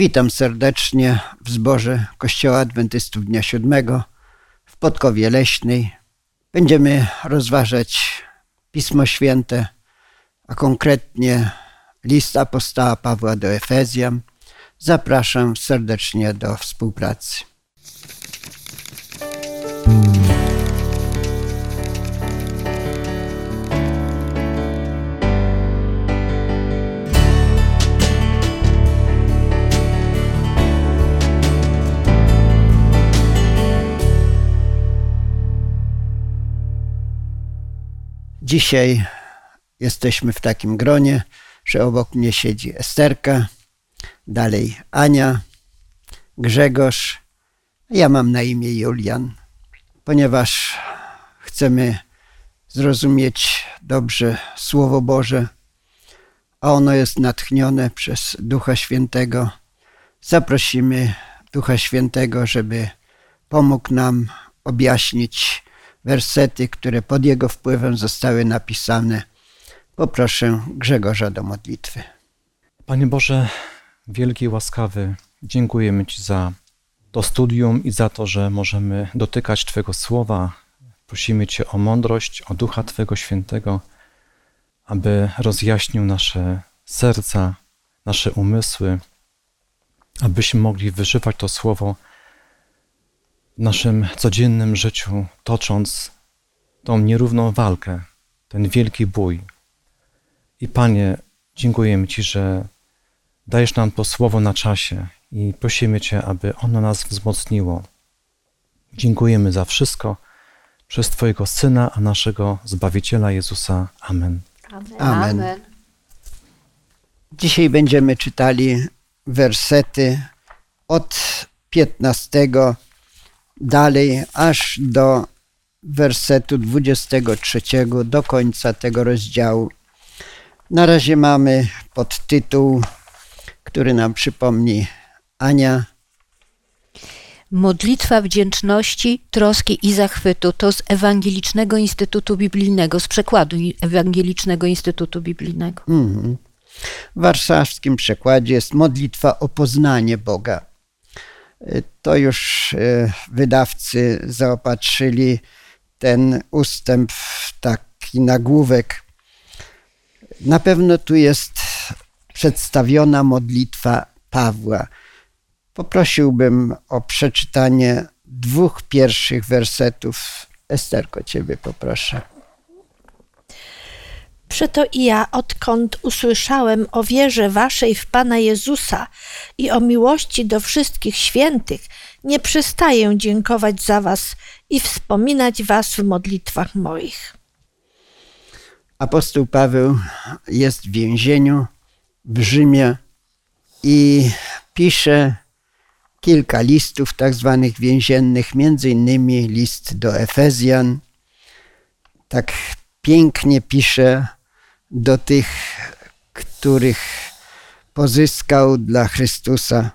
Witam serdecznie w zborze Kościoła Adwentystów Dnia Siódmego w Podkowie Leśnej. Będziemy rozważać Pismo Święte, a konkretnie list apostoła Pawła do Efezjan. Zapraszam serdecznie do współpracy. Dzisiaj jesteśmy w takim gronie, że obok mnie siedzi Esterka, dalej Ania, Grzegorz, ja mam na imię Julian. Ponieważ chcemy zrozumieć dobrze Słowo Boże, a ono jest natchnione przez Ducha Świętego, zaprosimy Ducha Świętego, żeby pomógł nam objaśnić wersety, które pod jego wpływem zostały napisane. Poproszę Grzegorza do modlitwy. Panie Boże, wielki i łaskawy, dziękujemy Ci za to studium i za to, że możemy dotykać Twojego słowa. Prosimy Cię o mądrość, o Ducha Twojego Świętego, aby rozjaśnił nasze serca, nasze umysły, abyśmy mogli wyżywać to słowo w naszym codziennym życiu, tocząc tą nierówną walkę, ten wielki bój. I Panie, dziękujemy Ci, że dajesz nam to słowo na czasie i prosimy Cię, aby ono nas wzmocniło. Dziękujemy za wszystko przez Twojego Syna, a naszego Zbawiciela Jezusa. Amen. Amen. Amen. Dzisiaj będziemy czytali wersety od 15 dalej aż do wersetu 23 do końca tego rozdziału. Na razie mamy podtytuł, który nam przypomni Ania. Modlitwa wdzięczności, troski i zachwytu to z Ewangelicznego Instytutu Biblijnego, z przekładu Ewangelicznego Instytutu Biblijnego. Mhm. W warszawskim przekładzie jest modlitwa o poznanie Boga to już e, wydawcy zaopatrzyli ten ustęp w taki nagłówek. Na pewno tu jest przedstawiona modlitwa Pawła. Poprosiłbym o przeczytanie dwóch pierwszych wersetów. Esterko, ciebie poproszę. Przeto i ja, odkąd usłyszałem o wierze waszej w Pana Jezusa i o miłości do wszystkich świętych, nie przestaję dziękować za was i wspominać was w modlitwach moich. Apostoł Paweł jest w więzieniu w Rzymie i pisze kilka listów tak zwanych więziennych, między innymi list do Efezjan. Tak pięknie pisze do tych, których pozyskał dla Chrystusa.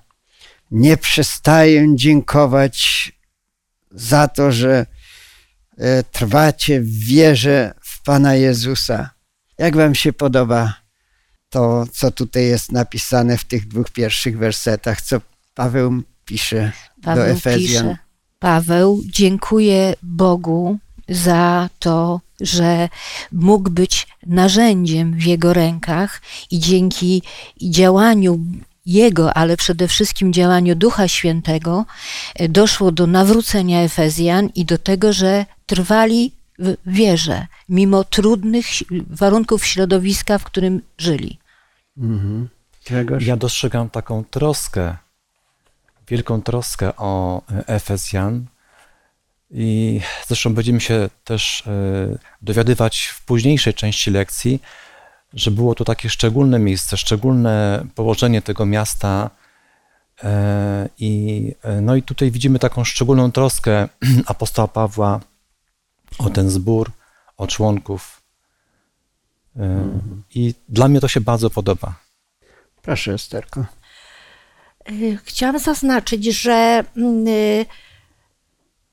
Nie przestaję dziękować za to, że e, trwacie w wierze w Pana Jezusa. Jak Wam się podoba to, co tutaj jest napisane w tych dwóch pierwszych wersetach, co Paweł pisze Paweł do Efezjan? Pisze. Paweł dziękuję Bogu za to, że mógł być narzędziem w jego rękach i dzięki działaniu jego, ale przede wszystkim działaniu Ducha Świętego, e, doszło do nawrócenia Efezjan i do tego, że trwali w wierze, mimo trudnych warunków środowiska, w którym żyli. Mhm. Ja dostrzegam taką troskę, wielką troskę o Efezjan, i zresztą będziemy się też e, dowiadywać w późniejszej części lekcji, że było to takie szczególne miejsce, szczególne położenie tego miasta. E, I, e, no i tutaj widzimy taką szczególną troskę apostoła Pawła o ten zbór, o członków. I dla mnie to się bardzo podoba. Proszę, Esterko. Chciałam zaznaczyć, że mm,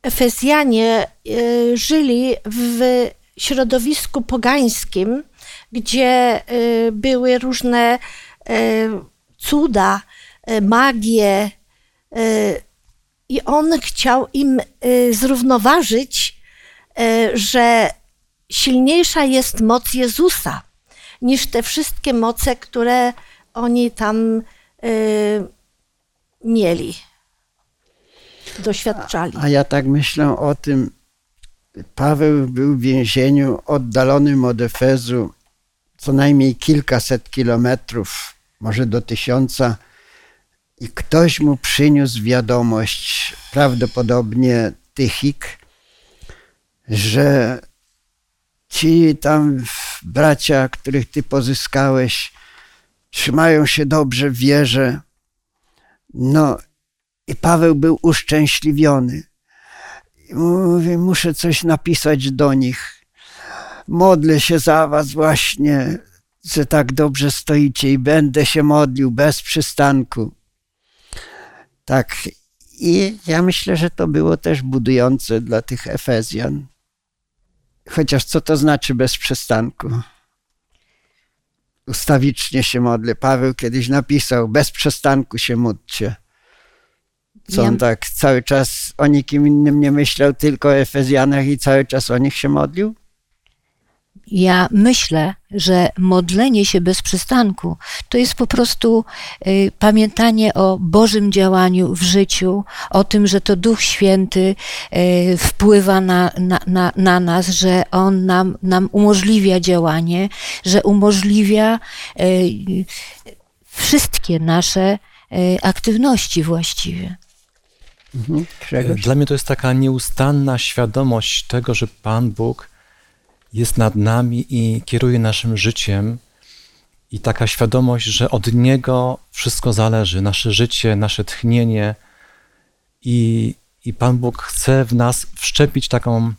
Efezjanie e, żyli w środowisku pogańskim, gdzie e, były różne e, cuda, e, magię. E, I on chciał im zrównoważyć, że silniejsza jest moc Jezusa niż te wszystkie moce, które oni tam mieli, doświadczali. A, a ja tak myślę o tym, Paweł był w więzieniu oddalonym od Efezu co najmniej kilkaset kilometrów, może do tysiąca, i ktoś mu przyniósł wiadomość, prawdopodobnie Tychik, że ci tam bracia, których ty pozyskałeś, trzymają się dobrze w wierze. No i Paweł był uszczęśliwiony. I mówi, muszę coś napisać do nich modlę się za was właśnie, że tak dobrze stoicie i będę się modlił bez przystanku. Tak. I ja myślę, że to było też budujące dla tych Efezjan. Chociaż co to znaczy bez przystanku? Ustawicznie się modlę. Paweł kiedyś napisał, bez przestanku się módlcie. Co on tak cały czas o nikim innym nie myślał, tylko o Efezjanach i cały czas o nich się modlił? ja myślę, że modlenie się bez przystanku to jest po prostu y, pamiętanie o Bożym działaniu w życiu, o tym, że to Duch Święty y, wpływa na, na, na, na nas, że On nam, nam umożliwia działanie, że umożliwia y, wszystkie nasze aktywności właściwie. Mhm. Dla mnie to jest taka nieustanna świadomość tego, że Pan Bóg jest nad nami i kieruje naszym życiem, i taka świadomość, że od Niego wszystko zależy, nasze życie, nasze tchnienie, i, i Pan Bóg chce w nas wszczepić taką,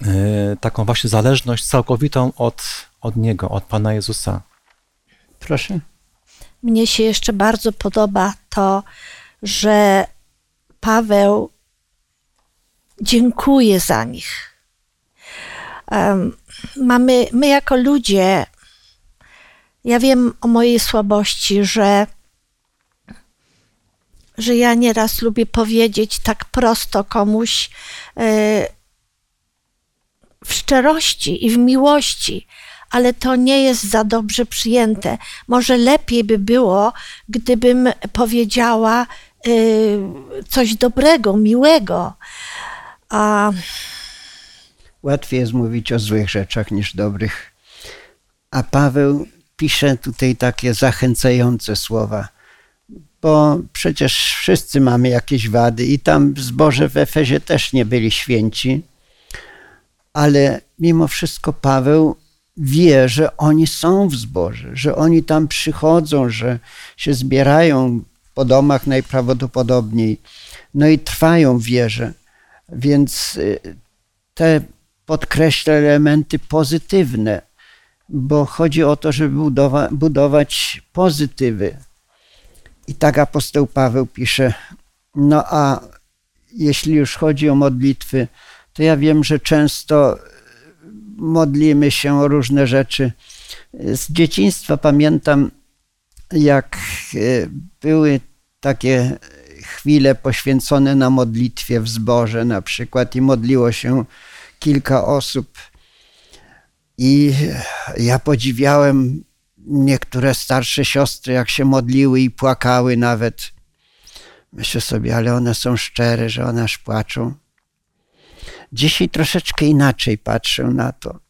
yy, taką właśnie zależność całkowitą od, od Niego, od Pana Jezusa. Proszę. Mnie się jeszcze bardzo podoba to, że Paweł dziękuję za nich mamy, my jako ludzie, ja wiem o mojej słabości, że, że ja nieraz lubię powiedzieć tak prosto komuś e, w szczerości i w miłości, ale to nie jest za dobrze przyjęte. Może lepiej by było, gdybym powiedziała coś dobrego, miłego. A Łatwiej jest mówić o złych rzeczach niż dobrych. A Paweł pisze tutaj takie zachęcające słowa, bo przecież wszyscy mamy jakieś wady i tam zboże w Efezie też nie byli święci, ale mimo wszystko Paweł wie, że oni są w zborze, że oni tam przychodzą, że się zbierają po domach najprawdopodobniej, no i trwają w wierze. Więc y, te podkreśla elementy pozytywne, bo chodzi o to, żeby budowa, budować pozytywy. I tak apostoł Paweł pisze. No a jeśli już chodzi o modlitwy, to ja wiem, że często modlimy się o różne rzeczy. Z dzieciństwa pamiętam, jak były takie chwile poświęcone na modlitwie w zborze na przykład i modliło się kilka osób. I ja podziwiałem niektóre starsze siostry, jak się modliły i płakały nawet. Myślę sobie, ale one są szczere, że one aż płaczą. Dzisiaj troszeczkę inaczej patrzę na to,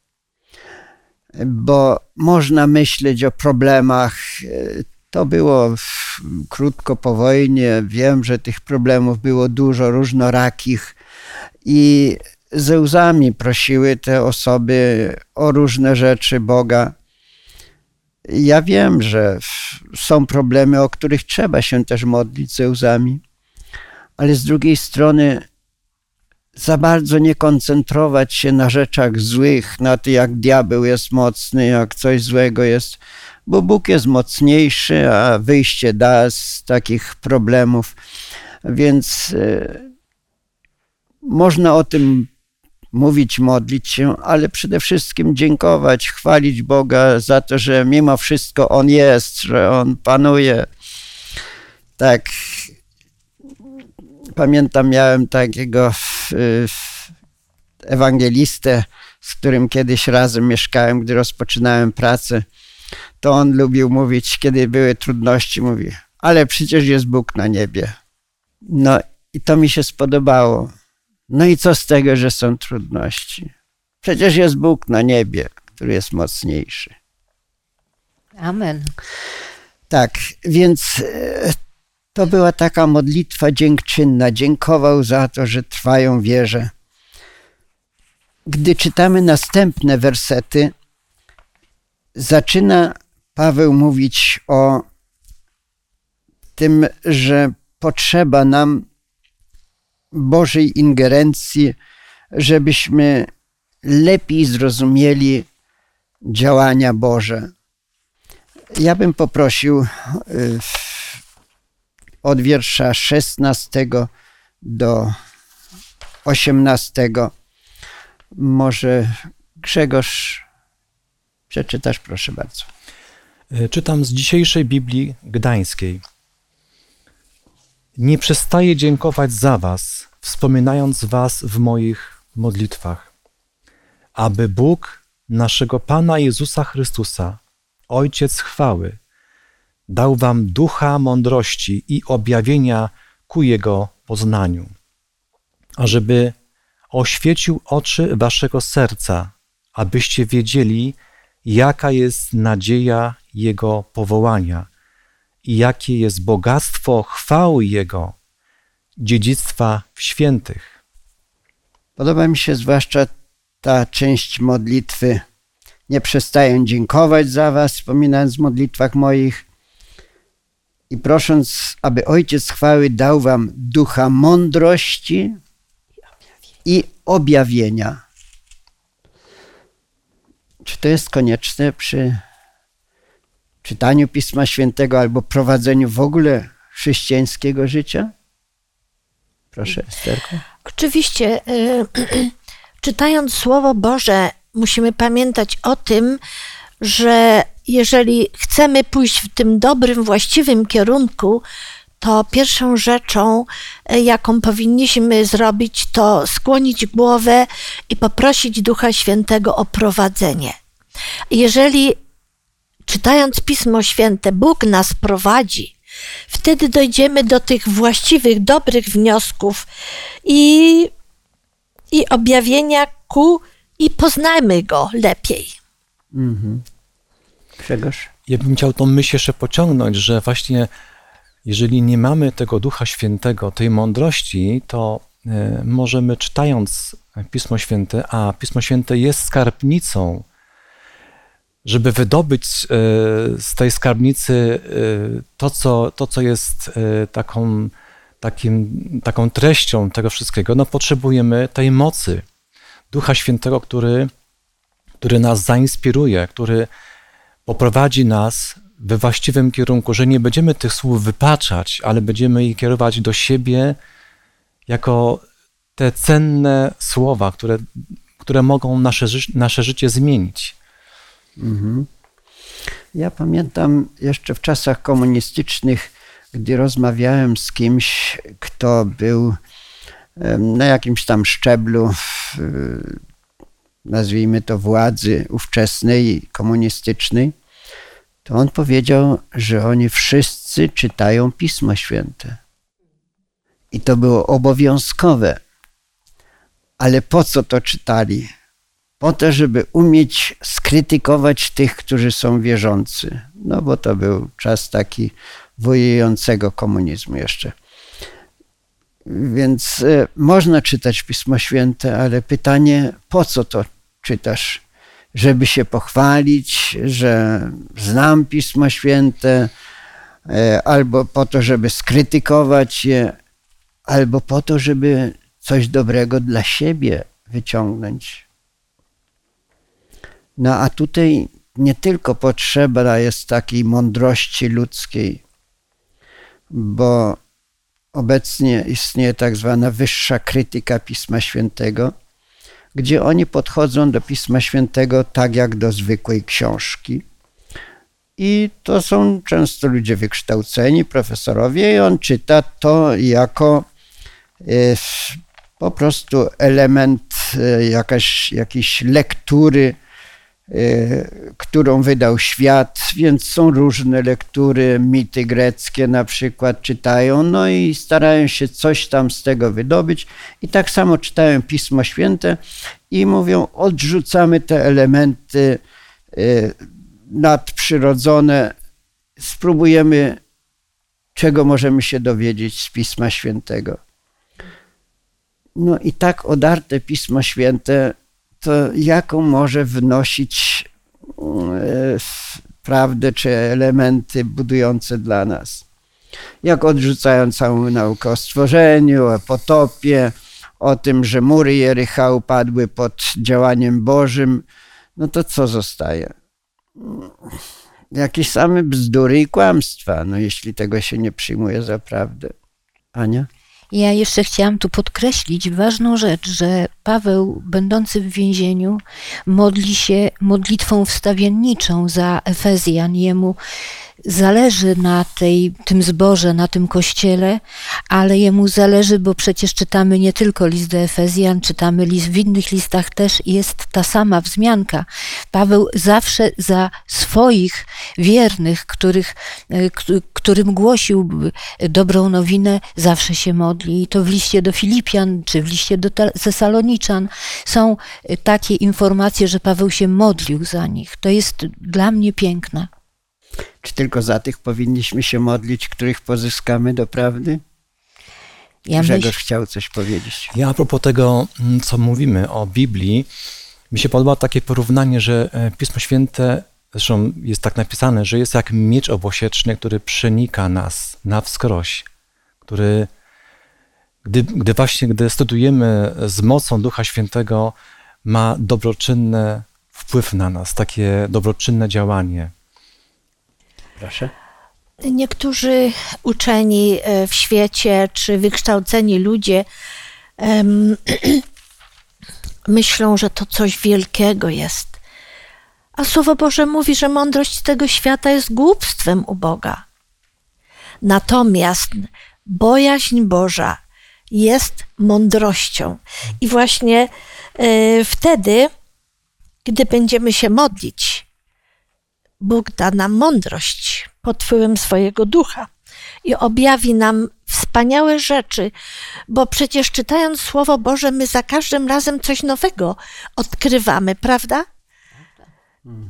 bo można myśleć o problemach. To było krótko po wojnie. Wiem, że tych problemów było dużo, różnorakich i ze łzami prosiły te osoby o różne rzeczy Boga. Ja wiem, że są problemy, o których trzeba się też modlić ze łzami, ale z drugiej strony za bardzo nie koncentrować się na rzeczach złych, na to, jak diabeł jest mocny, jak coś złego jest, bo Bóg jest mocniejszy, a wyjście da z takich problemów. Więc e, można o tym mówić, modlić się, ale przede wszystkim dziękować, chwalić Boga za to, że mimo wszystko On jest, że On panuje. Tak. Pamiętam, miałem takiego ewangelistę, z którym kiedyś razem mieszkałem, gdy rozpoczynałem pracę. To on lubił mówić, kiedy były trudności, mówi, ale przecież jest Bóg na niebie. No i to mi się spodobało. No i co z tego, że są trudności? Przecież jest Bóg na niebie, który jest mocniejszy. Amen. Tak, więc e, to była taka modlitwa dziękczynna. Dziękował za to, że trwają wierze. Gdy czytamy następne wersety, zaczyna Paweł mówić o tym, że potrzeba nam Bożej ingerencji, żebyśmy lepiej zrozumieli działania Boże. Ja bym poprosił y, od wiersza 16 do 18. Może Grzegorz, przeczytasz, proszę bardzo. E, czytam z dzisiejszej Biblii Gdańskiej. Nie przestaję dziękować za Was, wspominając Was w moich modlitwach, aby Bóg naszego Pana Jezusa Chrystusa, Ojciec chwały, dał Wam ducha mądrości i objawienia ku Jego poznaniu, ażeby oświecił oczy Waszego serca, abyście wiedzieli, jaka jest nadzieja Jego powołania i jakie jest bogactwo chwały Jego, dziedzictwa w świętych. Podoba mi się zwłaszcza ta część modlitwy. Nie przestaję dziękować za Was, wspominając w modlitwach moich i prosząc, aby Ojciec chwały dał Wam ducha mądrości i objawienia. Czy to jest konieczne przy czytaniu Pisma Świętego albo prowadzeniu w ogóle chrześcijańskiego życia? Proszę, Esterko. Oczywiście, y, czytając Słowo Boże, musimy pamiętać o tym, że jeżeli chcemy pójść w tym dobrym, właściwym kierunku, to pierwszą rzeczą, y, jaką powinniśmy zrobić, to skłonić głowę i poprosić Ducha Świętego o prowadzenie. Jeżeli czytając Pismo Święte, Bóg nas prowadzi, wtedy dojdziemy do tych właściwych, dobrych wniosków i, i objawienia ku i poznajmy Go lepiej. Mhm. Grzegorz? Ja bym chciał tą myśl jeszcze pociągnąć, że właśnie jeżeli nie mamy tego Ducha Świętego, tej mądrości, to e, możemy czytając Pismo Święte, a Pismo Święte jest skarbnicą żeby wydobyć e, z tej skarbnicy e, to, co, to, co jest taką, takim, taką treścią tego wszystkiego, no potrzebujemy tej mocy Ducha Świętego, który, który nas zainspiruje, który poprowadzi nas we właściwym kierunku, że nie będziemy tych słów wypaczać, ale będziemy je kierować do siebie jako te cenne słowa, które, które mogą nasze, nasze życie zmienić. Mhm. Ja pamiętam jeszcze w czasach komunistycznych, gdy rozmawiałem z kimś, kto był na jakimś tam szczeblu, nazwijmy to władzy ówczesnej komunistycznej, to on powiedział, że oni wszyscy czytają Pismo Święte. I to było obowiązkowe. Ale po co to czytali? po to, żeby umieć skrytykować tych, którzy są wierzący. No bo to był czas taki wojującego komunizmu jeszcze. Więc y, można czytać Pismo Święte, ale pytanie, po co to czytasz? Żeby się pochwalić, że znam Pismo Święte, y, albo po to, żeby skrytykować je, albo po to, żeby coś dobrego dla siebie wyciągnąć. No a tutaj nie tylko potrzeba jest takiej mądrości ludzkiej, bo obecnie istnieje tak zwana wyższa krytyka Pisma Świętego, gdzie oni podchodzą do Pisma Świętego tak jak do zwykłej książki. I to są często ludzie wykształceni, profesorowie, i on czyta to jako e, po prostu element e, jakaś, jakiejś lektury, którą wydał świat, więc są różne lektury, mity greckie na przykład czytają, no i starają się coś tam z tego wydobyć. I tak samo czytają Pismo Święte i mówią, odrzucamy te elementy nadprzyrodzone, spróbujemy, czego możemy się dowiedzieć z Pisma Świętego. No i tak odarte Pismo Święte, jaką może wnosić e, prawdę czy elementy budujące dla nas? Jak odrzucają całą naukę o stworzeniu, o potopie, o tym, że mury Jericha upadły pod działaniem Bożym, no to co zostaje? jakieś same bzdury i kłamstwa, no jeśli tego się nie przyjmuje za prawdę. Ania? Ja jeszcze chciałam tu podkreślić ważną rzecz, że Paweł, będący w więzieniu, modli się modlitwą wstawienniczą za Efezjan. Jemu zależy na tej, tym zborze, na tym kościele, ale jemu zależy, bo przecież czytamy nie tylko list do Efezjan, czytamy list, w innych listach też jest ta sama wzmianka. Paweł zawsze za swoich wiernych, których, e, którym głosił dobrą nowinę, zawsze się modli. I to w liście do Filipian, czy w liście do Tesaloniczan są e, takie informacje, że Paweł się modlił za nich. To jest dla mnie piękne. Czy tylko za tych powinniśmy się modlić, których pozyskamy do prawdy? Ja Grzegorz myśl... chciał coś powiedzieć. Ja a propos tego, mm, co mówimy o Biblii, mi się podoba takie porównanie, że e, Pismo Święte, zresztą jest tak napisane, że jest jak miecz obosieczny, który przenika nas na wskroś, który, gdy, gdy właśnie, gdy studujemy z mocą Ducha Świętego, ma dobroczynny wpływ na nas, takie dobroczynne działanie. Proszę. Niektórzy uczeni e, w świecie czy wykształceni ludzie um, myślą, że to coś wielkiego jest. A Słowo Boże mówi, że mądrość tego świata jest głupstwem u Boga. Natomiast bojaźń Boża jest mądrością. I właśnie y, wtedy, gdy będziemy się modlić, Bóg da nam mądrość pod wpływem swojego ducha i objawi nam wspaniałe rzeczy, bo przecież czytając Słowo Boże, my za każdym razem coś nowego odkrywamy, prawda?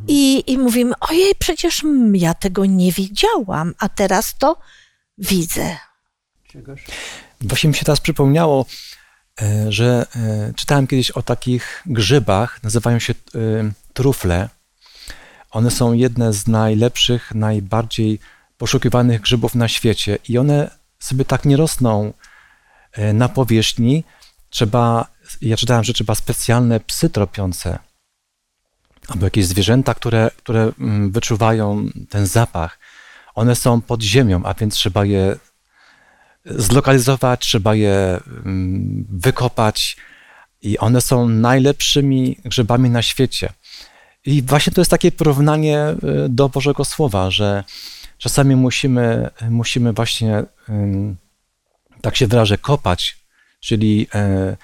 I, I mówimy, ojej, przecież ja tego nie widziałam, a teraz to widzę. Właśnie mi się teraz przypomniało, e, że e, czytałem kiedyś o takich grzybach, nazywają się e, trufle. One są jedne z najlepszych, najbardziej poszukiwanych grzybów na świecie i one sobie tak nie rosną na powierzchni. Trzeba, ja czytałem, że trzeba specjalne psy tropiące albo jakieś zwierzęta, które, które mm, wyczuwają ten zapach. One są pod ziemią, a więc trzeba je zlokalizować, trzeba je mm, wykopać i one są najlepszymi grzybami na świecie. I właśnie to jest takie porównanie y, do Bożego Słowa, że czasami musimy, musimy właśnie, tak się wyrażę, kopać, czyli, e,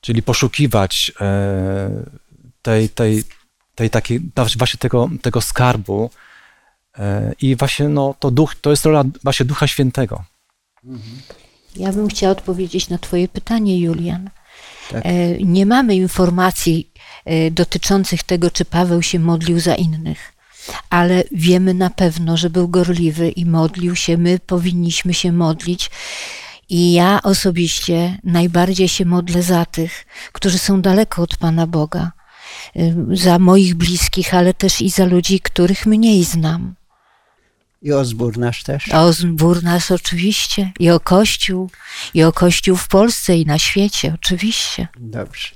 czyli poszukiwać e, tej, tej, tej takiej, właśnie tego, tego skarbu. E, I właśnie no, to, duch, to jest rola właśnie Ducha Świętego. Ja bym chciała odpowiedzieć na Twoje pytanie, Julian. Tak. Nie mamy informacji Y, dotyczących tego, czy Paweł się modlił za innych. Ale wiemy na pewno, że był gorliwy i modlił się. My powinniśmy się modlić. I ja osobiście najbardziej się modlę za tych, którzy są daleko od Pana Boga, y, za moich bliskich, ale też i za ludzi, których mniej znam. I o zbór nasz też. O zbór nasz oczywiście. I o Kościół. I o Kościół w Polsce i na świecie, oczywiście. Dobrze.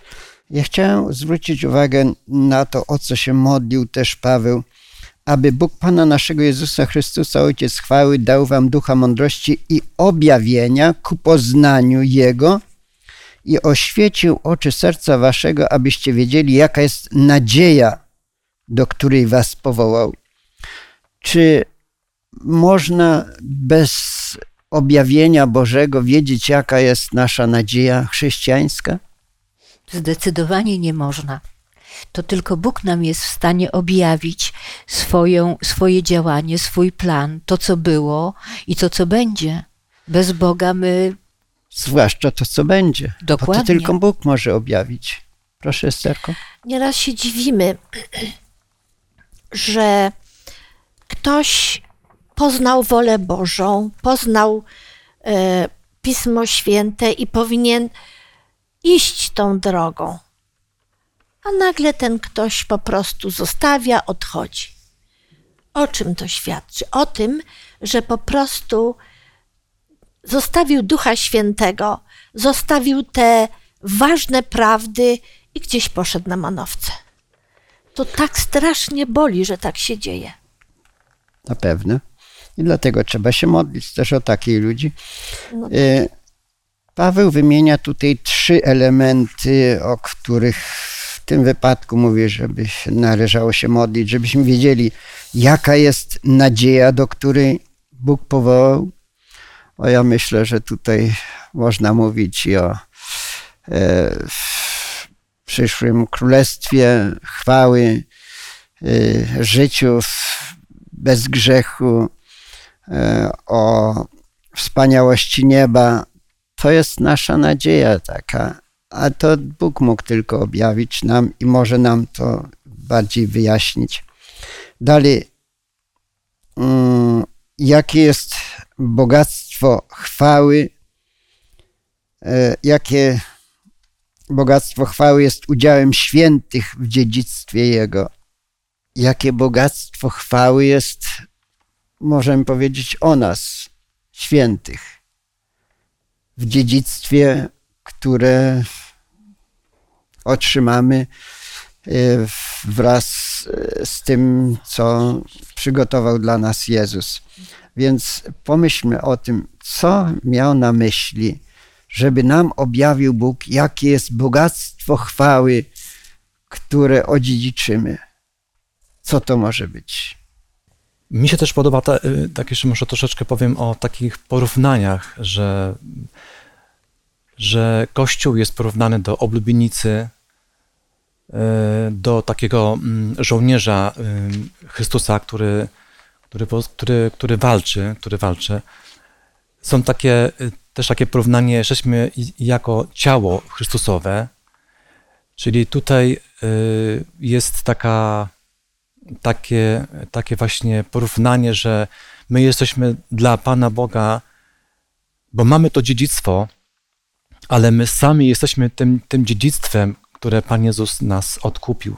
Ja chciałem zwrócić uwagę na to, o co się modlił też Paweł, aby Bóg Pana naszego Jezusa Chrystusa, Ojciec chwały, dał wam ducha mądrości i objawienia ku poznaniu Jego i oświecił oczy serca waszego, abyście wiedzieli, jaka jest nadzieja, do której was powołał. Czy można bez objawienia Bożego wiedzieć, jaka jest nasza nadzieja chrześcijańska? Zdecydowanie nie można. To tylko Bóg nam jest w stanie objawić swoją, swoje działanie, swój plan, to co było i to co będzie. Bez Boga my. Zwłaszcza to, co będzie. Dokładnie. Bo to tylko Bóg może objawić. Proszę, Esterko. Nieraz się dziwimy, że ktoś poznał wolę Bożą, poznał e, Pismo Święte i powinien iść tą drogą. A nagle ten ktoś po prostu zostawia, odchodzi. O czym to świadczy? O tym, że po prostu zostawił Ducha Świętego, zostawił te ważne prawdy i gdzieś poszedł na manowce. To tak strasznie boli, że tak się dzieje. Na pewno. I dlatego trzeba się modlić też o takich ludzi. No E, Paweł wymienia tutaj trzy elementy, o których w tym wypadku mówię, żeby się należało się modlić, żebyśmy wiedzieli, jaka jest nadzieja, do której Bóg powołał. O ja myślę, że tutaj można mówić i o e, przyszłym królestwie chwały, e, życiu w- bez grzechu, o wspaniałości nieba. To jest nasza nadzieja taka, a to Bóg mógł tylko objawić nam i może nam to bardziej wyjaśnić. Dalej, mm, jakie jest bogactwo chwały, e, jakie bogactwo chwały jest udziałem świętych w dziedzictwie Jego. Jakie bogactwo chwały jest, możemy powiedzieć, o nas, świętych, w dziedzictwie, które otrzymamy e, wraz e, z tym, co przygotował dla nas Jezus. Więc pomyślmy o tym, co miał na myśli, żeby nam objawił Bóg, jakie jest bogactwo chwały, które odziedziczymy. Co to może być? Mi się też podoba, ta, y, tak jeszcze może troszeczkę powiem o takich porównaniach, że, że Kościół jest porównany do oblubienicy, y, do takiego mm, żołnierza y, Chrystusa, który, który, który, który walczy, który walczy. Są takie, też takie porównanie, i- jako ciało Chrystusowe, czyli tutaj jest taka takie, takie właśnie porównanie, że my jesteśmy dla Pana Boga, bo mamy to dziedzictwo, ale my sami jesteśmy tym, tym dziedzictwem, które Pan Jezus nas odkupił.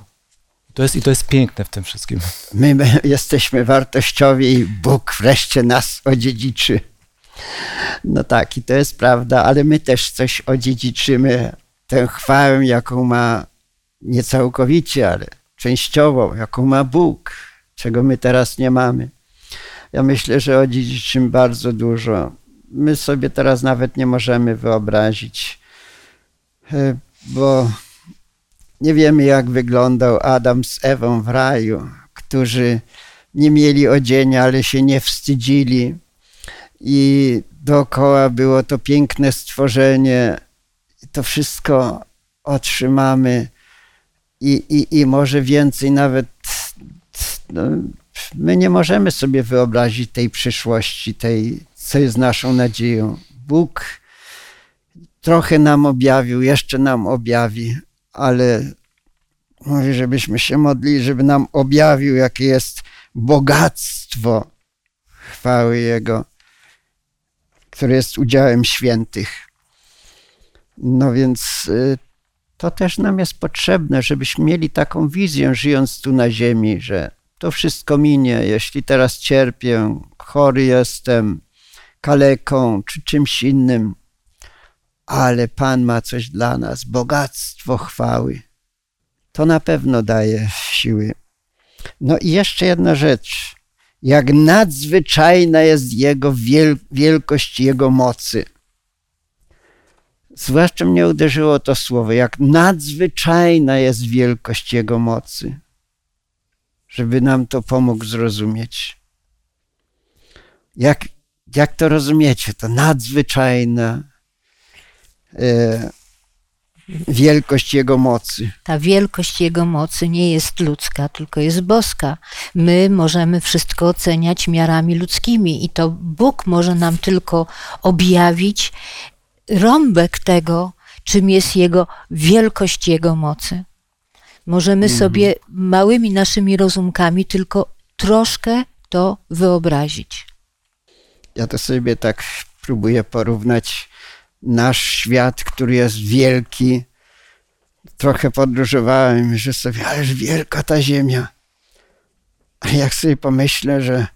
To jest, I to jest piękne w tym wszystkim. My jesteśmy wartościowi i Bóg wreszcie nas odziedziczy. No tak, i to jest prawda, ale my też coś odziedziczymy. Tę chwałę, jaką ma nie całkowicie, ale częściowo, jaką ma Bóg, czego my teraz nie mamy. Ja myślę, że odziedziczymy bardzo dużo. My sobie teraz nawet nie możemy wyobrazić, e, bo nie wiemy, jak wyglądał Adam z Ewą w raju, którzy nie mieli odzienia, ale się nie wstydzili. I dookoła było to piękne stworzenie. To wszystko otrzymamy i, i, i może więcej nawet. No, my nie możemy sobie wyobrazić tej przyszłości, tej, co jest naszą nadzieją. Bóg trochę nam objawił, jeszcze nam objawi, ale mówi, żebyśmy się modlili, żeby nam objawił, jakie jest bogactwo chwały Jego, które jest udziałem świętych. No więc y, to też nam jest potrzebne, żebyśmy mieli taką wizję, żyjąc tu na ziemi, że to wszystko minie. Jeśli teraz cierpię, chory jestem, kaleką czy czymś innym, ale Pan ma coś dla nas, bogactwo chwały. To na pewno daje siły. No i jeszcze jedna rzecz. Jak nadzwyczajna jest Jego wiel wielkość Jego mocy. Zwłaszcza mnie uderzyło to słowo, jak nadzwyczajna jest wielkość Jego mocy. Żeby nam to pomógł zrozumieć. Jak, jak to rozumiecie? To nadzwyczajna e, wielkość Jego mocy. Ta wielkość Jego mocy nie jest ludzka, tylko jest boska. My możemy wszystko oceniać miarami ludzkimi i to Bóg może nam tylko objawić rąbek tego, czym jest Jego wielkość Jego mocy. Możemy Mhm. sobie małymi naszymi rozumkami tylko troszkę to wyobrazić. Ja to sobie tak próbuję porównać nasz świat, który jest wielki. Trochę podróżowałem, że sobie, ależ wielka ta ziemia. A jak sobie pomyślę, że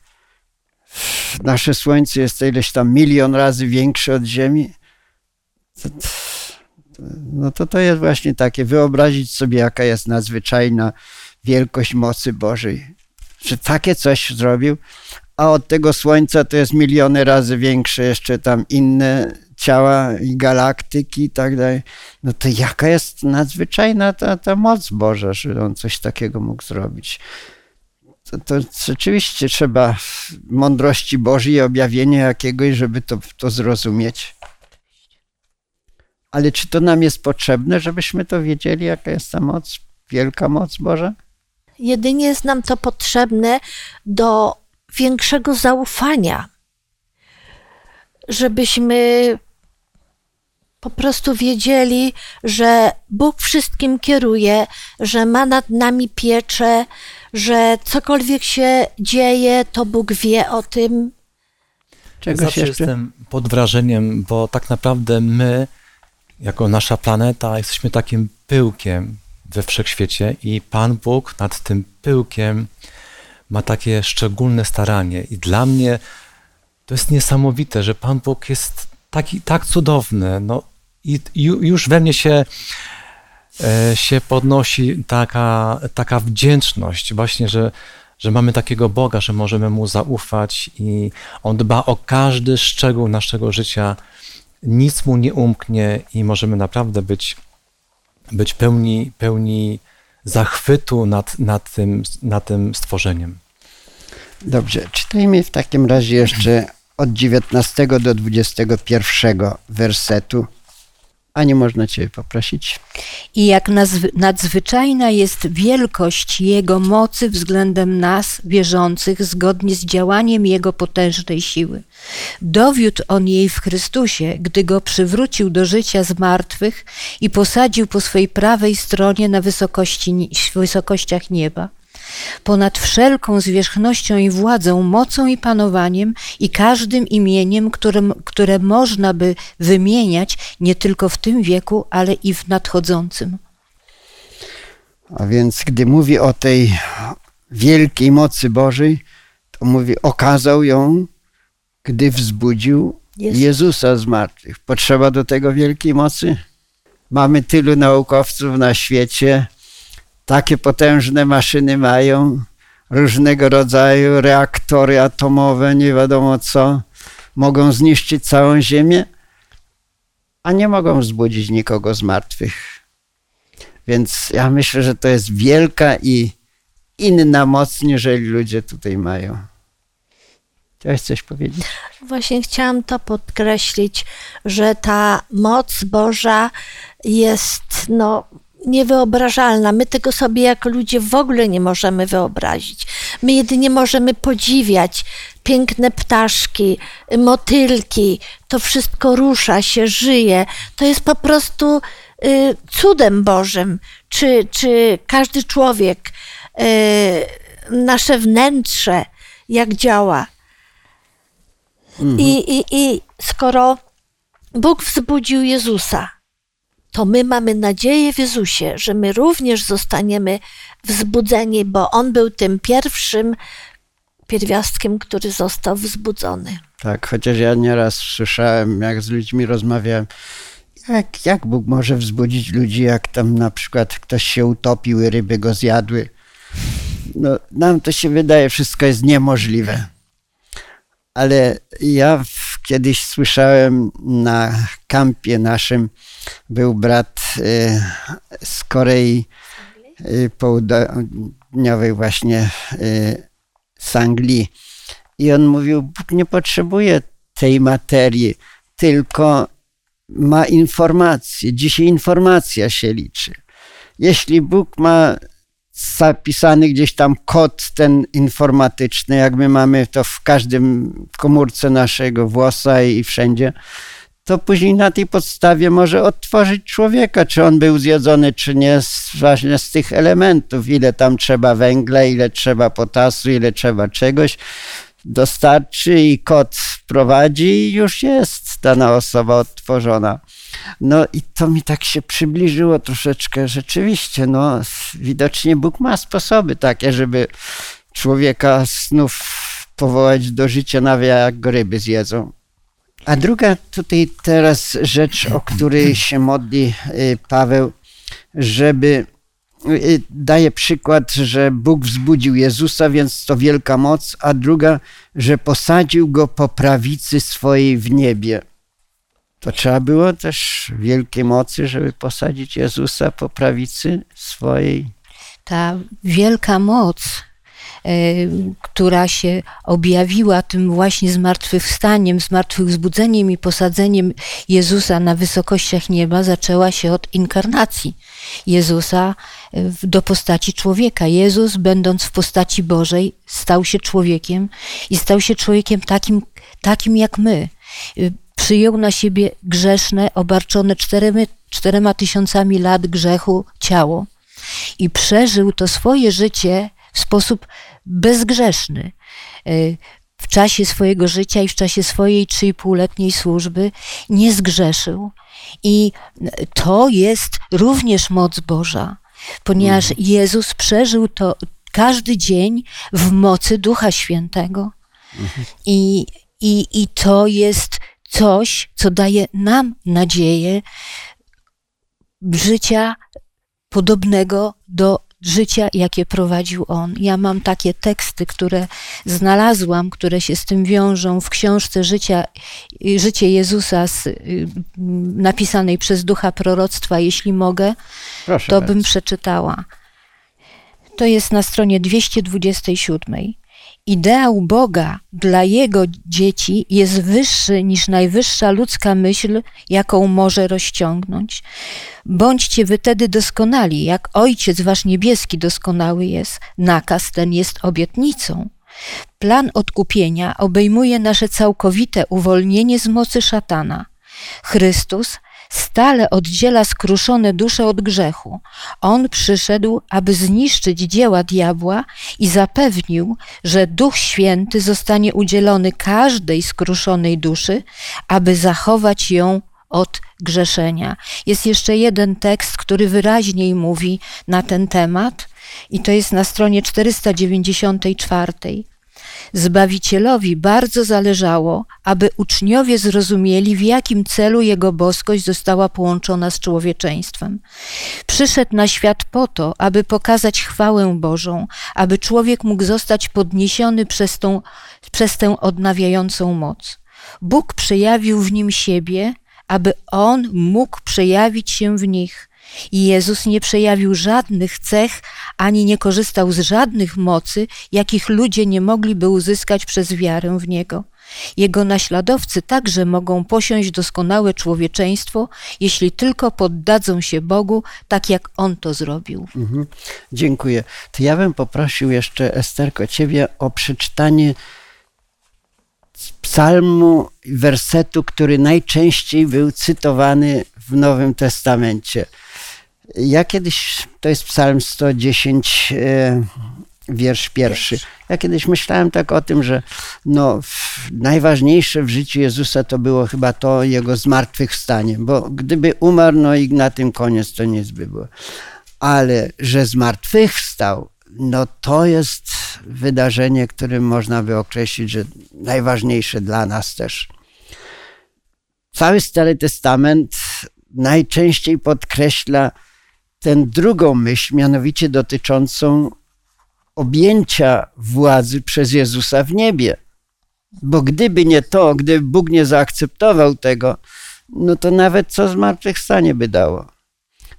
nasze Słońce jest ileś tam milion razy większe od Ziemi, to, no to to jest właśnie takie, wyobrazić sobie, jaka jest nadzwyczajna wielkość mocy Bożej. Że takie coś zrobił, a od tego Słońca to jest miliony razy większe jeszcze tam inne ciała i galaktyki i tak dalej. No to jaka jest nadzwyczajna ta, ta moc Boża, że on coś takiego mógł zrobić. To, to rzeczywiście trzeba mądrości Bożej i objawienia jakiegoś, żeby to, to zrozumieć. Ale czy to nam jest potrzebne, żebyśmy to wiedzieli, jaka jest ta moc, wielka moc Boża? Jedynie jest nam to potrzebne do większego zaufania, żebyśmy po prostu wiedzieli, że Bóg wszystkim kieruje, że ma nad nami pieczę, że cokolwiek się dzieje, to Bóg wie o tym. Czegoś Zawsze jeszcze? jestem pod wrażeniem, bo tak naprawdę my, jako nasza planeta, jesteśmy takim pyłkiem we wszechświecie i Pan Bóg nad tym pyłkiem ma takie szczególne staranie. I dla mnie to jest niesamowite, że Pan Bóg jest taki, tak cudowny. No, I ju- już we mnie się, e, się podnosi taka, taka wdzięczność, właśnie, że, że mamy takiego Boga, że możemy Mu zaufać i On dba o każdy szczegół naszego życia. Nic Mu nie umknie i możemy naprawdę być, być pełni, pełni zachwytu nad, nad, tym, nad tym stworzeniem. Dobrze, czytajmy w takim razie jeszcze od 19 do 21 wersetu. A nie można Cię poprosić? I jak nadzwyczajna jest wielkość Jego mocy względem nas, wierzących, zgodnie z działaniem Jego potężnej siły. Dowiódł On jej w Chrystusie, gdy Go przywrócił do życia z martwych i posadził po swej prawej stronie na wysokości, wysokościach nieba. Ponad wszelką zwierzchnością i władzą, mocą i panowaniem i każdym imieniem, którym, które można by wymieniać nie tylko w tym wieku, ale i w nadchodzącym. A więc gdy mówi o tej wielkiej mocy Bożej, to mówi, okazał ją, gdy wzbudził Jezus. Jezusa z martwych. Potrzeba do tego wielkiej mocy? Mamy tylu naukowców na świecie, takie potężne maszyny mają, różnego rodzaju reaktory atomowe, nie wiadomo co, mogą zniszczyć całą Ziemię, a nie mogą wzbudzić nikogo z martwych. Więc ja myślę, że to jest wielka i inna moc, niżeli ludzie tutaj mają. Chciałeś coś powiedzieć? Właśnie chciałam to podkreślić, że ta moc Boża jest no, niewyobrażalna. My tego sobie jako ludzie w ogóle nie możemy wyobrazić. My jedynie możemy podziwiać piękne ptaszki, motylki. To wszystko rusza się, żyje. To jest po prostu y, cudem Bożym. Czy, czy każdy człowiek, y, nasze wnętrze, jak działa. I, i, I skoro Bóg wzbudził Jezusa, to my mamy nadzieję w Jezusie, że my również zostaniemy wzbudzeni, bo On był tym pierwszym pierwiastkiem, który został wzbudzony. Tak, chociaż ja nieraz słyszałem, jak z ludźmi rozmawiałem, jak, jak Bóg może wzbudzić ludzi, jak tam na przykład ktoś się utopił i ryby go zjadły. No, nam to się wydaje, wszystko jest niemożliwe. Ale ja w, kiedyś słyszałem na kampie naszym, był brat y, z Korei y, Południowej właśnie, y, z Anglii I on mówił, Bóg nie potrzebuje tej materii, tylko ma informacje. Dzisiaj informacja się liczy. Jeśli Bóg ma zapisany gdzieś tam kod ten informatyczny, jak my mamy to w każdym komórce naszego włosa i wszędzie, to później na tej podstawie może odtworzyć człowieka, czy on był zjedzony, czy nie, właśnie z tych elementów, ile tam trzeba węgla, ile trzeba potasu, ile trzeba czegoś, dostarczy i kod wprowadzi i już jest dana osoba odtworzona. No i to mi tak się przybliżyło troszeczkę. Rzeczywiście, no widocznie Bóg ma sposoby takie, żeby człowieka znów powołać do życia, nawet jak go ryby zjedzą. A druga tutaj teraz rzecz, o której się modli y, Paweł, żeby daje przykład, że Bóg wzbudził Jezusa, więc to wielka moc, a druga, że posadził go po prawicy swojej w niebie. To trzeba było też wielkiej mocy, żeby posadzić Jezusa po prawicy swojej. Ta wielka moc która się objawiła tym właśnie zmartwychwstaniem, zmartwychwzbudzeniem i posadzeniem Jezusa na wysokościach nieba, zaczęła się od inkarnacji Jezusa e, do postaci człowieka. Jezus, będąc w postaci Bożej, stał się człowiekiem i stał się człowiekiem takim, takim jak my. E, przyjął na siebie grzeszne, obarczone czterema tysiącami lat grzechu ciało i przeżył to swoje życie w sposób bezgrzeszny. E, w czasie swojego życia i w czasie swojej 3,5-letniej służby nie zgrzeszył. I to jest również moc Boża, ponieważ mhm. Jezus przeżył to każdy dzień w mocy Ducha Świętego. Mhm. I, i, I to jest coś, co daje nam nadzieję życia podobnego do życia, jakie prowadził on. Ja mam takie teksty, które znalazłam, które się z tym wiążą w książce życia, Życie Jezusa z, y, napisanej przez ducha proroctwa. Jeśli mogę, Proszę to bym przeczytała. To jest na stronie 227. Ideał Boga dla Jego dzieci jest wyższy niż najwyższa ludzka myśl, jaką może rozciągnąć. Bądźcie wy tedy doskonali, jak Ojciec Wasz Niebieski doskonały jest. Nakaz ten jest obietnicą. Plan odkupienia obejmuje nasze całkowite uwolnienie z mocy szatana. Chrystus stale oddziela skruszone dusze od grzechu. On przyszedł, aby zniszczyć dzieła diabła i zapewnił, że Duch Święty zostanie udzielony każdej skruszonej duszy, aby zachować ją od grzeszenia. Jest jeszcze jeden tekst, który wyraźniej mówi na ten temat, i to jest na stronie 494. Zbawicielowi bardzo zależało, aby uczniowie zrozumieli, w jakim celu jego boskość została połączona z człowieczeństwem. Przyszedł na świat po to, aby pokazać chwałę Bożą, aby człowiek mógł zostać podniesiony przez, tą, przez tę odnawiającą moc. Bóg przejawił w nim siebie, aby on mógł przejawić się w nich. I Jezus nie przejawił żadnych cech, ani nie korzystał z żadnych mocy, jakich ludzie nie mogliby uzyskać przez wiarę w Niego. Jego naśladowcy także mogą posiąść doskonałe człowieczeństwo, jeśli tylko poddadzą się Bogu, tak jak On to zrobił. Mhm. Dziękuję. To ja bym poprosił jeszcze, Esterko, Ciebie o przeczytanie psalmu, wersetu, który najczęściej był cytowany w Nowym Testamencie. Ja kiedyś, to jest psalm 110, e, wiersz pierwszy. Ja kiedyś myślałem tak o tym, że no, najważniejsze w życiu Jezusa to było chyba to jego zmartwychwstanie, bo gdyby umarł, no i na tym koniec to nic by było. Ale że zmartwychwstał, no to jest wydarzenie, którym można by określić, że najważniejsze dla nas też. Cały Stary Testament najczęściej podkreśla tę drugą myśl, mianowicie dotyczącą objęcia władzy przez Jezusa w niebie. Bo gdyby nie to, gdyby Bóg nie zaakceptował tego, no to nawet co zmartwychwstanie by dało.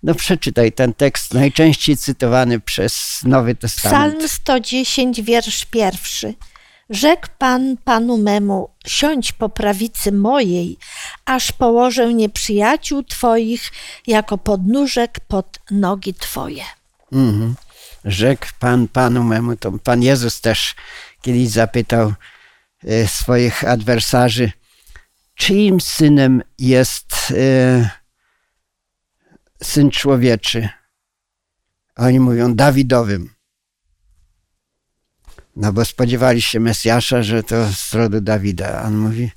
No przeczytaj ten tekst, najczęściej cytowany przez Nowy Testament. Psalm 110, wiersz pierwszy. Rzekł Pan Panu memu, siądź po prawicy mojej, aż położę nieprzyjaciół Twoich jako podnóżek pod nogi Twoje. Mhm. Rzekł Pan Panu memu, to Pan Jezus też kiedyś zapytał e, swoich adwersarzy, czyim synem jest e, syn człowieczy? Oni mówią Dawidowym. No bo spodziewali się Mesjasza, że to z rodu Dawida. On mówi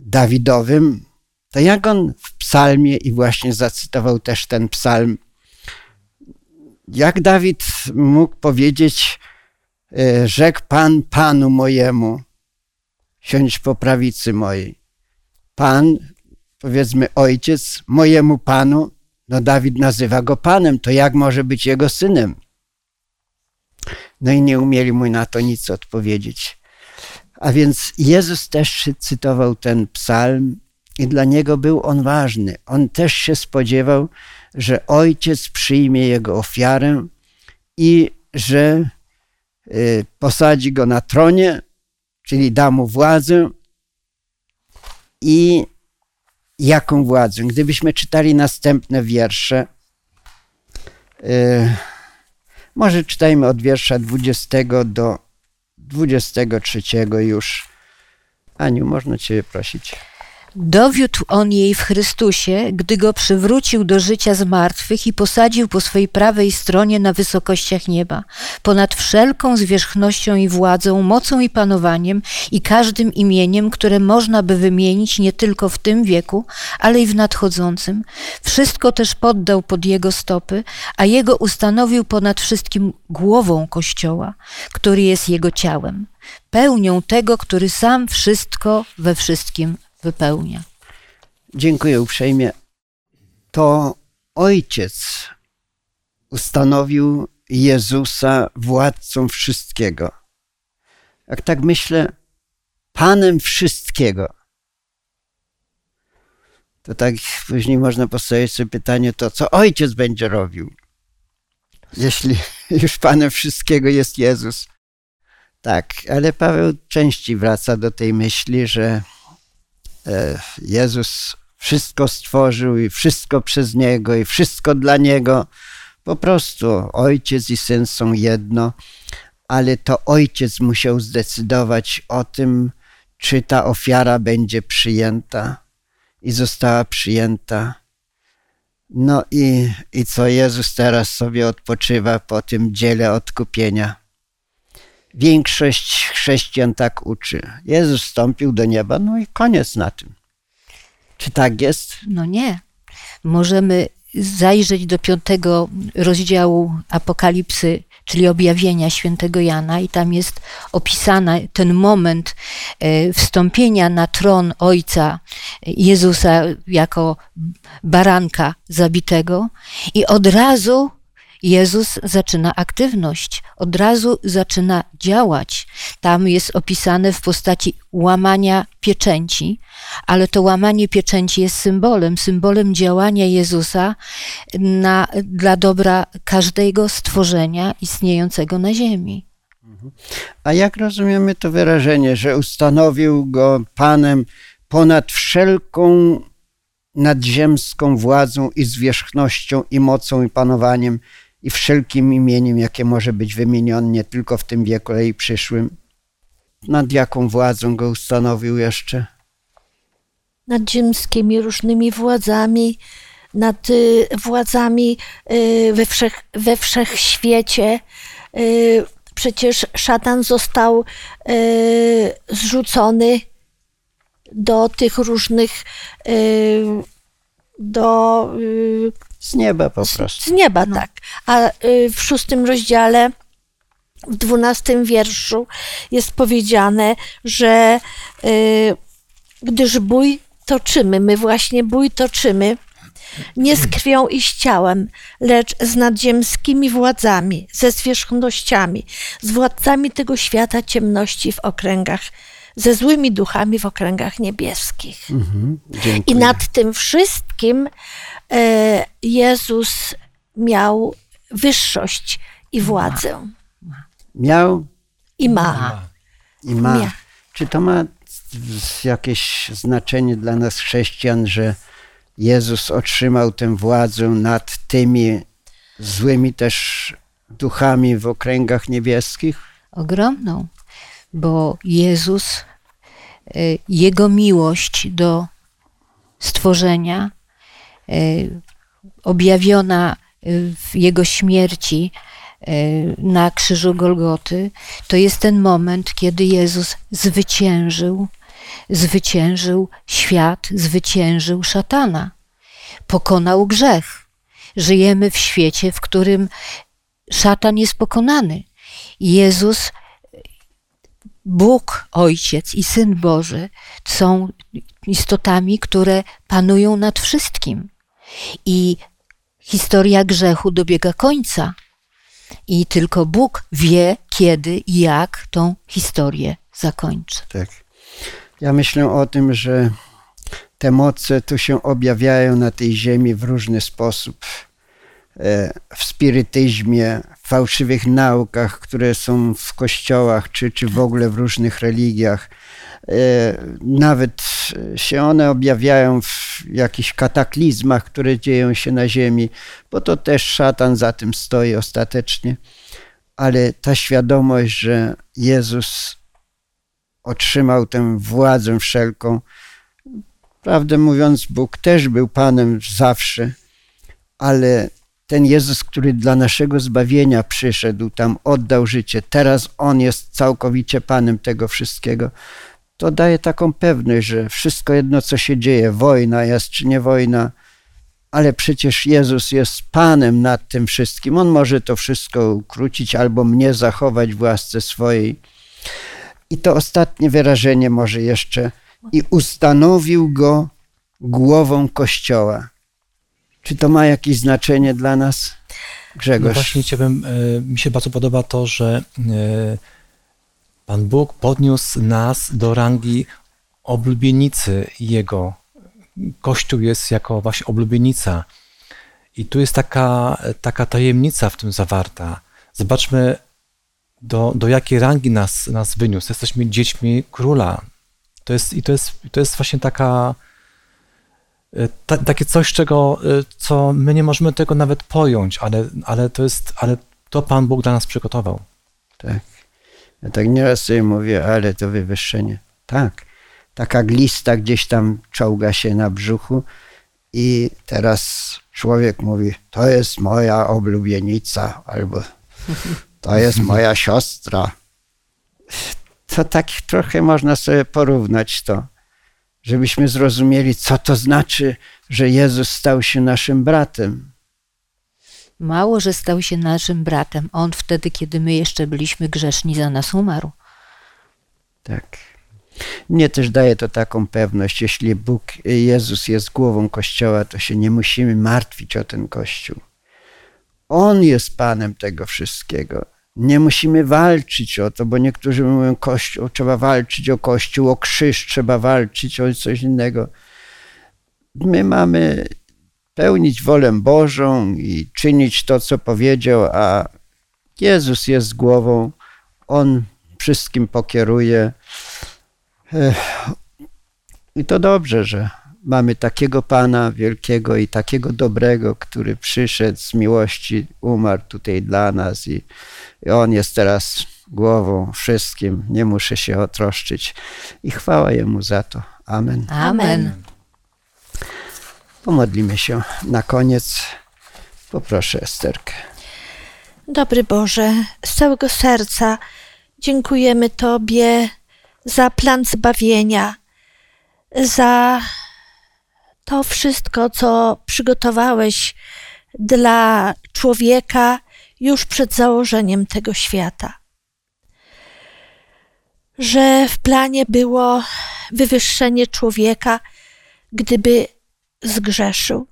Dawidowym. To jak on w psalmie i właśnie zacytował też ten psalm, jak Dawid mógł powiedzieć, e, rzekł Pan Panu mojemu, siądź po prawicy mojej. Pan, powiedzmy ojciec, mojemu Panu, no Dawid nazywa go Panem, to jak może być jego synem? No i nie umieli mu na to nic odpowiedzieć. A więc Jezus też cytował ten psalm i dla niego był on ważny. On też się spodziewał, że ojciec przyjmie jego ofiarę i że y, posadzi go na tronie, czyli da mu władzę. I jaką władzę? Gdybyśmy czytali następne wiersze, y, może czytajmy od wiersza 20 do 23 już. Aniu, można Cię prosić. Dowiódł on jej w Chrystusie, gdy go przywrócił do życia z martwych i posadził po swojej prawej stronie na wysokościach nieba, ponad wszelką zwierzchnością i władzą, mocą i panowaniem i każdym imieniem, które można by wymienić nie tylko w tym wieku, ale i w nadchodzącym. Wszystko też poddał pod jego stopy, a jego ustanowił ponad wszystkim głową Kościoła, który jest jego ciałem, pełnią tego, który sam wszystko we wszystkim wypełnia. Dziękuję uprzejmie. To Ojciec ustanowił Jezusa władcą wszystkiego. Jak tak myślę, Panem wszystkiego. To tak później można postawić sobie pytanie, to co Ojciec będzie robił, jeśli już Panem wszystkiego jest Jezus. Tak, ale Paweł częściej wraca do tej myśli, że Jezus wszystko stworzył i wszystko przez Niego i wszystko dla Niego. Po prostu Ojciec i Syn są jedno, ale to Ojciec musiał zdecydować o tym, czy ta ofiara będzie przyjęta i została przyjęta. No i, i co Jezus teraz sobie odpoczywa po tym dziele odkupienia. Większość chrześcijan tak uczy. Jezus wstąpił do nieba, no i koniec na tym. Czy tak jest? No nie. Możemy zajrzeć do piątego rozdziału Apokalipsy, czyli objawienia świętego Jana, i tam jest opisany ten moment e, wstąpienia na tron Ojca Jezusa jako baranka zabitego, i od razu Jezus zaczyna aktywność, od razu zaczyna działać. Tam jest opisane w postaci łamania pieczęci, ale to łamanie pieczęci jest symbolem, symbolem działania Jezusa na, dla dobra każdego stworzenia istniejącego na ziemi. A jak rozumiemy to wyrażenie, że ustanowił go Panem ponad wszelką nadziemską władzą i zwierzchnością i mocą i panowaniem i wszelkim imieniem, jakie może być wymienione nie tylko w tym wieku, ale i przyszłym. Nad jaką władzą go ustanowił jeszcze? Nad ziemskimi różnymi władzami, nad y, władzami y, we, wszech, we wszechświecie. Y, przecież szatan został zrzucony do tych różnych, do z nieba po prostu. Z, z nieba, no. tak. A y, w szóstym rozdziale, w dwunastym wierszu jest powiedziane, że y, gdyż bój toczymy, my właśnie bój toczymy, nie z krwią i z ciałem, lecz z nadziemskimi władzami, ze zwierzchnościami, z władcami tego świata ciemności w okręgach, ze złymi duchami w okręgach niebieskich. Mhm, I nad tym wszystkim Jezus miał wyższość i władzę. Miał i ma. I ma. Mia. Czy to ma jakieś znaczenie dla nas chrześcijan, że Jezus otrzymał tę władzę nad tymi złymi też duchami w okręgach niebieskich? ogromną, bo Jezus, y, Jego miłość do stworzenia, objawiona y, w Jego śmierci y, na krzyżu Golgoty, to jest ten moment, kiedy Jezus zwyciężył, zwyciężył świat, zwyciężył szatana, pokonał grzech. Żyjemy w świecie, w którym szatan jest pokonany. Jezus, Bóg Ojciec i Syn Boży są istotami, które panują nad wszystkim. I historia grzechu dobiega końca. I tylko Bóg wie, kiedy i jak tą historię zakończy. Tak. Ja myślę o tym, że te moce tu się objawiają na tej ziemi w różny sposób. E, W spirytyzmie, w fałszywych naukach, które są w kościołach, czy, czy w ogóle w różnych religiach. E, Nawet się one objawiają w jakichś kataklizmach, które dzieją się na ziemi, bo to też szatan za tym stoi ostatecznie. Ale ta świadomość, że Jezus otrzymał tę władzę wszelką. Prawdę mówiąc, Bóg też był Panem zawsze, ale ten Jezus, który dla naszego zbawienia przyszedł, tam oddał życie, teraz On jest całkowicie Panem tego wszystkiego, to daje taką pewność, że wszystko jedno, co się dzieje, wojna jest czy nie wojna, ale przecież Jezus jest Panem nad tym wszystkim. On może to wszystko ukrócić albo mnie zachować w łasce swojej. I to ostatnie wyrażenie może jeszcze. I ustanowił go głową Kościoła. Czy to ma jakieś znaczenie dla nas? No Grzegorz. właśnie chciałbym, e, mi się bardzo podoba to, że e, Pan Bóg podniósł nas do rangi oblubienicy Jego. Kościół jest jako właśnie oblubienica. I tu jest taka, taka tajemnica w tym zawarta. Zobaczmy, do, do jakiej rangi nas, nas wyniósł. Jesteśmy dziećmi króla. To jest, I to jest, to jest właśnie taka, ta, takie coś, czego, co my nie możemy tego nawet pojąć, ale, ale, to jest, ale to Pan Bóg dla nas przygotował. Tak. Ja tak nieraz sobie mówię, ale to wywyższenie. Tak. Taka glista gdzieś tam czołga się na brzuchu i teraz człowiek mówi, to jest moja oblubienica, albo to jest moja siostra. To tak trochę można sobie porównać to, żebyśmy zrozumieli, co to znaczy, że Jezus stał się naszym bratem. Mało, że stał się naszym bratem. On wtedy, kiedy my jeszcze byliśmy grzeszni, za nas umarł. Tak. Mnie też daje to taką pewność, jeśli Bóg, Jezus jest głową Kościoła, to się nie musimy martwić o ten Kościół. On jest Panem tego wszystkiego. Nie musimy walczyć o to, bo niektórzy mówią, Kościół, trzeba walczyć o Kościół, o krzyż, trzeba walczyć o coś innego. My mamy pełnić wolę Bożą i czynić to, co powiedział, a Jezus jest głową, On wszystkim pokieruje. I to dobrze, że mamy takiego Pana wielkiego i takiego dobrego, który przyszedł z miłości, umarł tutaj dla nas i, i On jest teraz głową wszystkim. Nie muszę się otroszczyć. I chwała Jemu za to. Amen. Amen. Pomodlimy się na koniec. Poproszę Esterkę. Dobry Boże, z całego serca dziękujemy Tobie za plan zbawienia, za to wszystko, co przygotowałeś dla człowieka już przed założeniem tego świata. Że w planie było wywyższenie człowieka, gdyby zgrzeszył.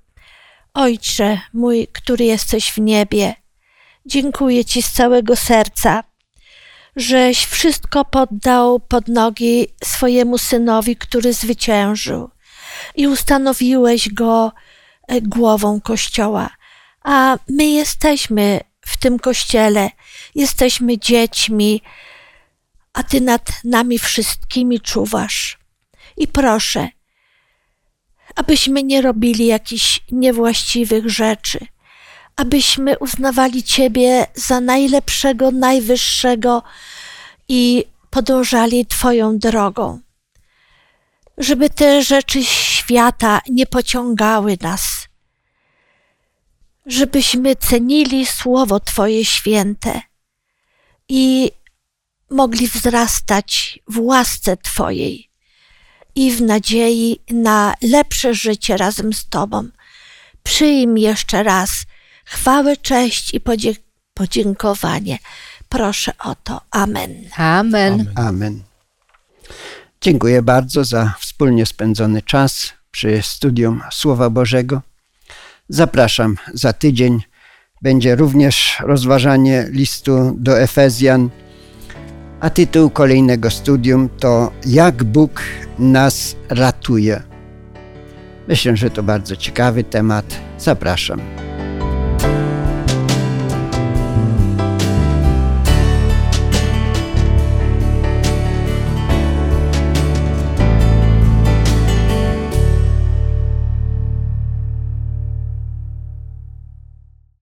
Ojcze mój, który jesteś w niebie, dziękuję Ci z całego serca, żeś wszystko poddał pod nogi swojemu synowi, który zwyciężył i ustanowiłeś go e, głową Kościoła. A my jesteśmy w tym Kościele, jesteśmy dziećmi, a Ty nad nami wszystkimi czuwasz. I proszę, abyśmy nie robili jakichś niewłaściwych rzeczy, abyśmy uznawali Ciebie za najlepszego, najwyższego i podążali Twoją drogą. Żeby te rzeczy świata nie pociągały nas, żebyśmy cenili Słowo Twoje święte i mogli wzrastać w łasce Twojej i w nadziei na lepsze życie razem z Tobą. Przyjm jeszcze raz chwałę, cześć i podziękowanie. Proszę o to. Amen. Amen. Amen. Amen. Dziękuję bardzo za wspólnie spędzony czas przy studium Słowa Bożego. Zapraszam za tydzień. Będzie również rozważanie listu do Efezjan, a tytuł kolejnego studium to Jak Bóg nas ratuje. Myślę, że to bardzo ciekawy temat. Zapraszam.